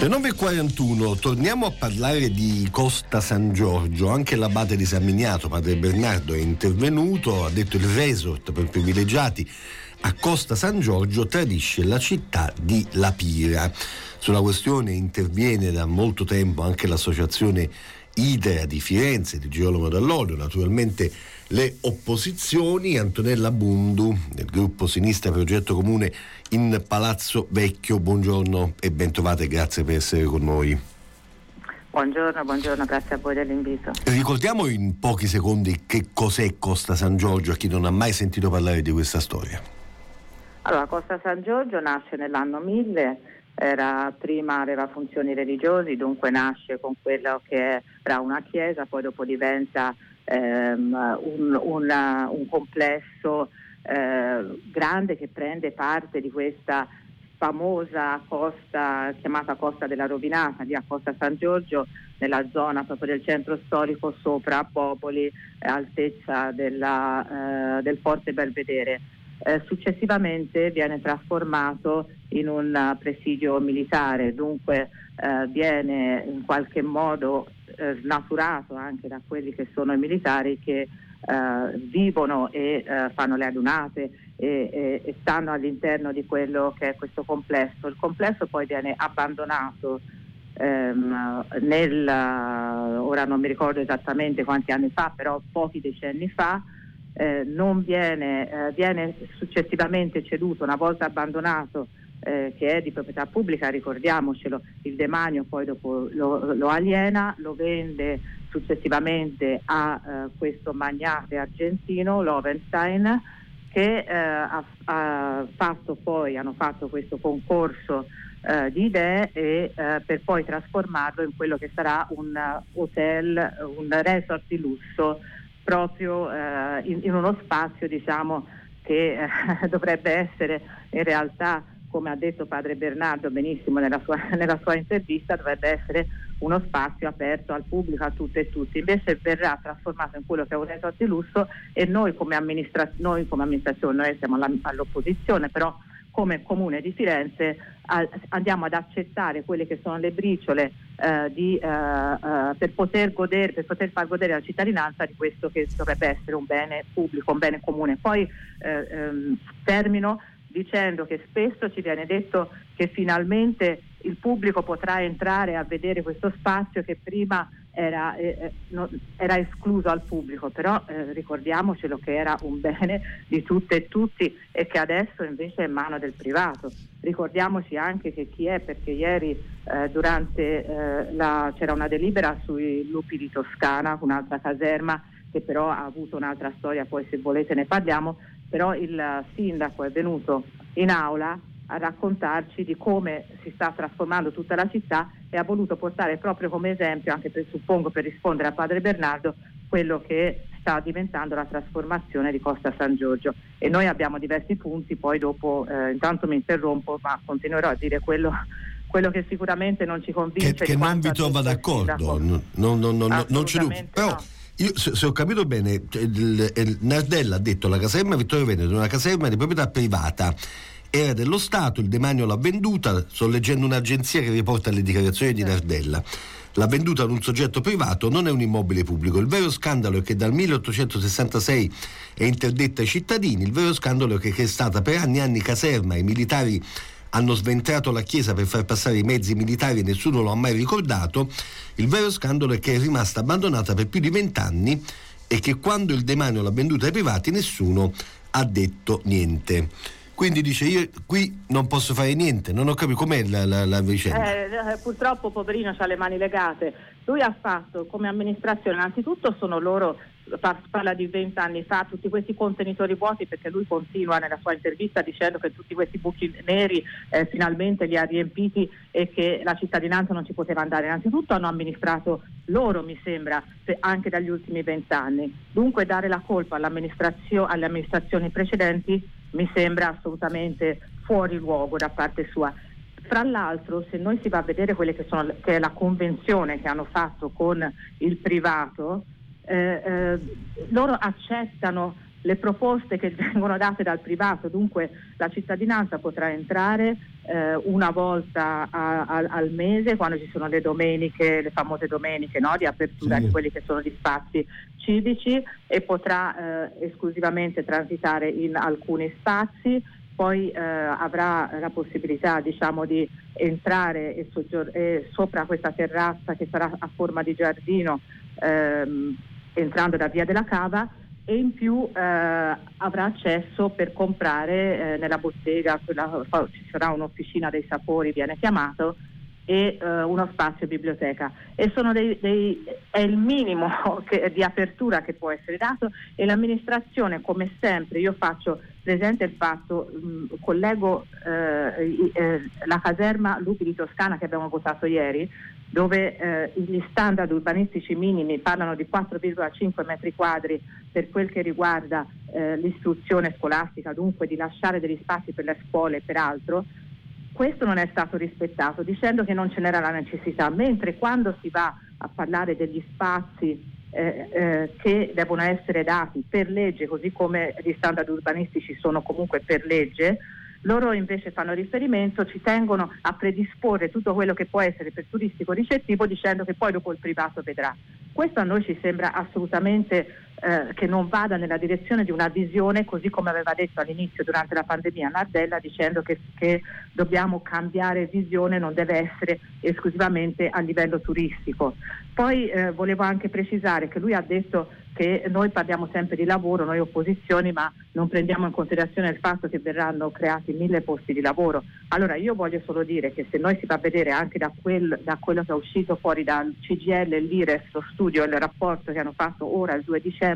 Le 9.41, torniamo a parlare di Costa San Giorgio. Anche l'abate di San Miniato, padre Bernardo, è intervenuto, ha detto il resort per privilegiati a Costa San Giorgio tradisce la città di La Pira. Sulla questione interviene da molto tempo anche l'associazione Idea di Firenze, di Girolamo Dall'Olio, naturalmente le opposizioni, Antonella Bundu del gruppo Sinistra Progetto Comune in Palazzo Vecchio, buongiorno e bentrovate, grazie per essere con noi. Buongiorno, buongiorno, grazie a voi dell'invito. Ricordiamo in pochi secondi che cos'è Costa San Giorgio a chi non ha mai sentito parlare di questa storia. Allora, Costa San Giorgio nasce nell'anno 1000, era, prima aveva funzioni religiose, dunque nasce con quello che era una chiesa, poi dopo diventa ehm, un, una, un, complesso eh, grande che prende parte di questa famosa costa chiamata Costa della Rovinata, lì a Costa San Giorgio, nella zona proprio del centro storico sopra Popoli, eh, altezza della, eh, del Forte Belvedere. Eh, successivamente viene trasformato in un presidio militare, dunque eh, viene in qualche modo eh, snaturato anche da quelli che sono i militari che eh, vivono e eh, fanno le adunate e, e, e, stanno all'interno di quello che è questo complesso. Il complesso poi viene abbandonato ehm, nel, ora non mi ricordo esattamente quanti anni fa, però pochi decenni fa, eh, viene, eh, viene successivamente ceduto una volta abbandonato eh, che è di proprietà pubblica, ricordiamocelo, il demanio poi dopo lo, lo aliena, lo vende successivamente a eh, questo magnate argentino, Lovenstein, che eh, ha, ha, fatto poi, hanno fatto questo concorso eh, di idee e, eh, per poi trasformarlo in quello che sarà un hotel, un resort di lusso proprio eh, in, in, uno spazio diciamo, che dovrebbe essere in realtà come ha detto padre Bernardo benissimo nella sua, nella sua, intervista, dovrebbe essere uno spazio aperto al pubblico, a tutte e tutti. Invece verrà trasformato in quello che è un resort di lusso e noi come, amministra- noi come amministrazione, noi siamo all'opposizione, però come comune di Firenze andiamo ad accettare quelle che sono le briciole eh, di, eh, eh, per, poter godere, per poter far godere la cittadinanza di questo che dovrebbe essere un bene pubblico, un bene comune. Poi eh, ehm, termino dicendo che spesso ci viene detto che finalmente il pubblico potrà entrare a vedere questo spazio che prima era, eh, eh no, era escluso al pubblico, però eh, ricordiamocelo che era un bene di tutte e tutti e che adesso invece è in mano del privato. Ricordiamoci anche che chi è, perché ieri eh, durante eh, la, c'era una delibera sui lupi di Toscana, un'altra caserma che però ha avuto un'altra storia, poi se volete ne parliamo, però il sindaco è venuto in aula a raccontarci di come si sta trasformando tutta la città e ha voluto portare proprio come esempio, anche per, suppongo per rispondere a padre Bernardo, quello che sta diventando la trasformazione di Costa San Giorgio. E noi abbiamo diversi punti, poi dopo eh, intanto mi interrompo, ma continuerò a dire quello, quello che sicuramente non ci convince. Che, che non vi trova d'accordo, no, no, no, non c'è dubbio. Però, io, se, se, ho capito bene, il, il Nardella ha detto la caserma Vittorio Veneto è una caserma di proprietà privata era dello Stato, il demanio l'ha venduta, sto leggendo un'agenzia che riporta le dichiarazioni di Nardella. L'ha venduta ad un soggetto privato, non è un immobile pubblico. Il vero scandalo è che dal 1866 è interdetta ai cittadini, il vero scandalo è che è stata per anni e anni caserma, i militari hanno sventrato la chiesa per far passare i mezzi militari e nessuno lo ha mai ricordato, il vero scandalo è che è rimasta abbandonata per più di vent'anni e che quando il demanio l'ha venduta ai privati nessuno ha detto niente. Quindi dice io qui non posso fare niente, non ho capito com'è la, la, la vicenda. Eh, eh purtroppo poverino ha le mani legate. Lui ha fatto come amministrazione, innanzitutto sono loro parla di vent'anni fa, tutti questi contenitori vuoti perché lui continua nella sua intervista dicendo che tutti questi buchi neri eh, finalmente li ha riempiti e che la cittadinanza non ci poteva andare. Innanzitutto hanno amministrato loro, mi sembra, anche dagli ultimi vent'anni. Dunque dare la colpa alle amministrazioni precedenti mi sembra assolutamente fuori luogo da parte sua. Fra l'altro, se noi si va a vedere quelle che, sono, che è la convenzione che hanno fatto con il privato, eh, eh, loro accettano le proposte che vengono date dal privato, dunque la cittadinanza potrà entrare eh, una volta a, a, al mese quando ci sono le domeniche, le famose domeniche no, di apertura sì. di quelli che sono gli spazi civici e potrà eh, esclusivamente transitare in alcuni spazi poi eh, avrà la possibilità diciamo, di entrare e soggior- e sopra questa terrazza che sarà a forma di giardino ehm, entrando da via della cava e in più eh, avrà accesso per comprare eh, nella bottega, quella, ci sarà un'officina dei sapori, viene chiamato, e uh, uno spazio biblioteca. E dei, dei, è il minimo che, di apertura che può essere dato. E l'amministrazione come sempre io faccio presente il fatto mh, collego eh, eh, la caserma Lupi di Toscana che abbiamo votato ieri dove eh, gli standard urbanistici minimi parlano di 4,5 metri quadri per quel che riguarda eh, l'istruzione scolastica dunque di lasciare degli spazi per le scuole e per altro questo non è stato rispettato dicendo che non ce n'era la necessità, mentre quando si va a parlare degli spazi eh, eh, che devono essere dati per legge, così come gli standard urbanistici sono comunque per legge, loro invece fanno riferimento, ci tengono a predisporre tutto quello che può essere per turistico ricettivo dicendo che poi dopo il privato vedrà. Questo a noi ci sembra assolutamente eh, che non vada nella direzione di una visione, così come aveva detto all'inizio durante la pandemia Nardella, dicendo che, che dobbiamo cambiare visione, non deve essere esclusivamente a livello turistico. Poi eh, volevo anche precisare che lui ha detto che noi parliamo sempre di lavoro, noi opposizioni, ma non prendiamo in considerazione il fatto che verranno creati mille posti di lavoro. Allora io voglio solo dire che se noi si va a vedere anche da, quel, da quello che è uscito fuori dal CGL, l'IRES, lo studio e il rapporto che hanno fatto ora il 2 dicembre,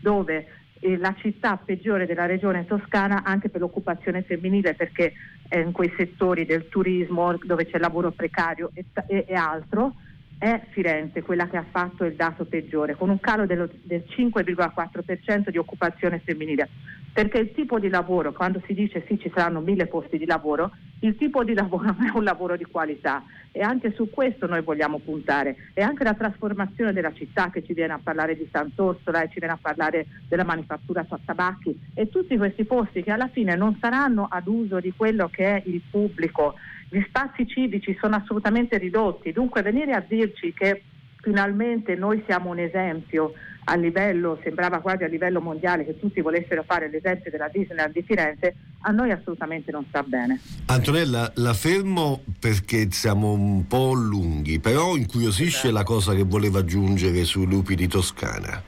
dove eh, la città peggiore della regione toscana anche per l'occupazione femminile perché è in quei settori del turismo dove c'è lavoro precario e, e, e altro è Firenze quella che ha fatto il dato peggiore, con un calo dello, del 5,4% di occupazione femminile. Perché il tipo di lavoro, quando si dice sì ci saranno mille posti di lavoro, il tipo di lavoro è un lavoro di qualità. E anche su questo noi vogliamo puntare. E anche la trasformazione della città che ci viene a parlare di Sant'Orsola e ci viene a parlare della manifattura tabacchi e tutti questi posti che alla fine non saranno ad uso di quello che è il pubblico. Gli spazi civici sono assolutamente ridotti, dunque venire a dirci che finalmente noi siamo un esempio a livello, sembrava quasi a livello mondiale che tutti volessero fare l'esempio della Disneyland di Firenze, a noi assolutamente non sta bene. Antonella, la fermo perché siamo un po' lunghi, però incuriosisce esatto. la cosa che voleva aggiungere sui lupi di Toscana.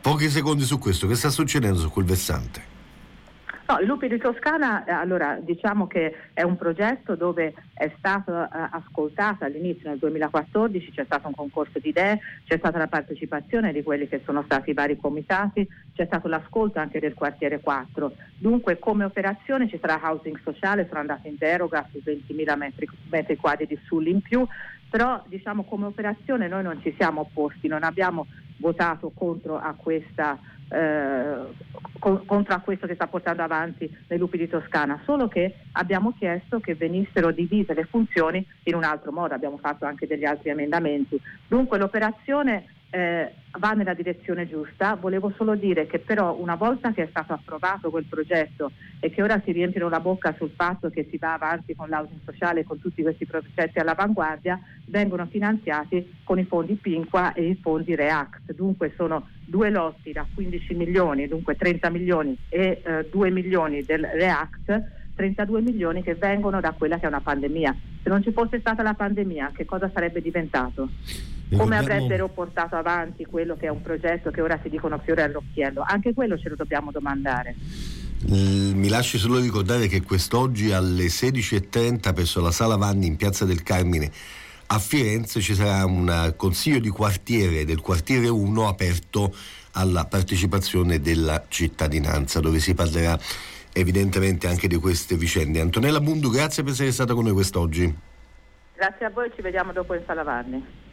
Pochi secondi su questo, che sta succedendo su quel versante? No, Lupi di Toscana, eh, allora diciamo che è un progetto dove è stato eh, ascoltato all'inizio nel 2014, c'è stato un concorso di idee, c'è stata la partecipazione di quelli che sono stati i vari comitati, c'è stato l'ascolto anche del quartiere 4. Dunque come operazione ci sarà housing sociale, sono andata in deroga su 20.000 metri, metri quadri di sul in più, però diciamo come operazione noi non ci siamo opposti, non abbiamo votato contro a questa eh, contro a questo che sta portando avanti nei lupi di Toscana, solo che abbiamo chiesto che venissero divise le funzioni in un altro modo, abbiamo fatto anche degli altri emendamenti. Dunque l'operazione eh, va nella direzione giusta. Volevo solo dire che però una volta che è stato approvato quel progetto e che ora si riempiono la bocca sul fatto che si va avanti con l'housing sociale e con tutti questi progetti all'avanguardia, vengono finanziati con i fondi Pinqua e i fondi React. Dunque sono due lotti da 15 milioni, dunque 30 milioni e eh, 2 milioni del React 32 milioni che vengono da quella che è una pandemia. Se non ci fosse stata la pandemia, che cosa sarebbe diventato? Come avrebbero portato avanti quello che è un progetto che ora si dicono fiore all'occhiello? Anche quello ce lo dobbiamo domandare. Mi lasci solo ricordare che quest'oggi alle 16.30 presso la Sala Vanni in Piazza del Carmine a Firenze ci sarà un consiglio di quartiere del quartiere 1 aperto alla partecipazione della cittadinanza dove si parlerà evidentemente anche di queste vicende. Antonella Mundu, grazie per essere stata con noi quest'oggi. Grazie a voi, ci vediamo dopo in Sala Vanni.